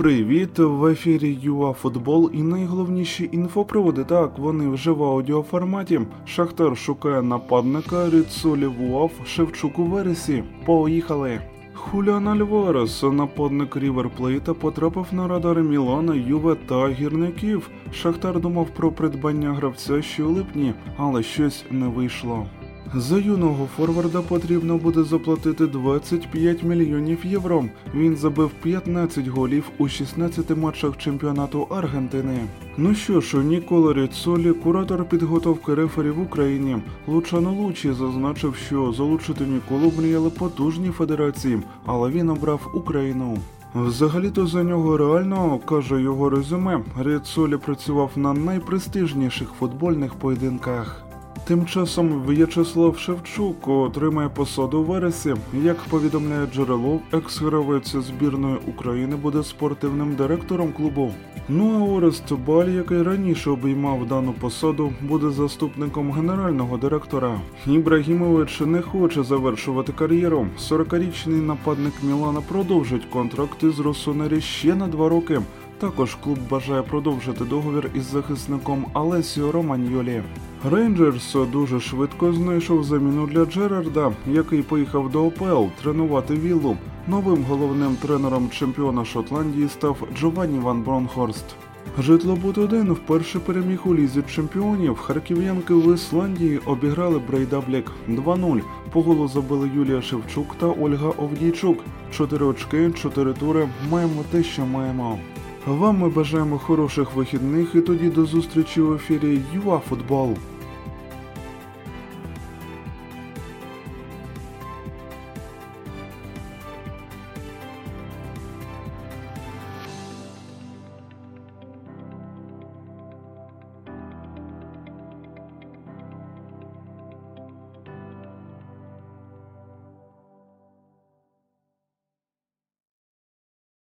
Привіт! В ефірі ЮА Футбол і найголовніші інфоприводи. Так, вони вже в аудіоформаті. Шахтар шукає нападника, Ріццолі в УАФ, Шевчук у Вересі. Поїхали! Хуліан Альварес, нападник Рівер Плейта, потрапив на радари Мілана, Юве та гірників. Шахтар думав про придбання гравця ще у липні, але щось не вийшло. За юного форварда потрібно буде заплатити 25 мільйонів євро. Він забив 15 голів у 16 матчах чемпіонату Аргентини. Ну що ж, Нікола Ріцолі, куратор підготовки рефері в Україні, Лучано Лучі зазначив, що залучити Ніколу мріяли потужні федерації, але він обрав Україну. Взагалі-то за нього реально каже його резюме. Ріцолі працював на найпрестижніших футбольних поєдинках. Тим часом В'ячеслав Шевчук отримає посаду в вересі. Як повідомляє джерело, екс-гравець збірної України буде спортивним директором клубу. Ну а Орест Баль, який раніше обіймав дану посаду, буде заступником генерального директора. Ібрагімович не хоче завершувати кар'єру. 40-річний нападник Мілана продовжить контракт із Росонері ще на два роки. Також клуб бажає продовжити договір із захисником Алесіо Романьолі. Рейнджерс дуже швидко знайшов заміну для Джерарда, який поїхав до ОПЛ тренувати віллу. Новим головним тренером чемпіона Шотландії став Джованні Ван Бронхорст. Житлобуд-1 вперше переміг у Лізі чемпіонів. Харків'янки в Ісландії обіграли Брейдаблік 2-0. По голу забили Юлія Шевчук та Ольга Овдійчук. Чотири очки, чотири тури. Маємо те, що маємо. Вам ми бажаємо хороших вихідних і тоді до зустрічі в ефірі ЮА Футбол.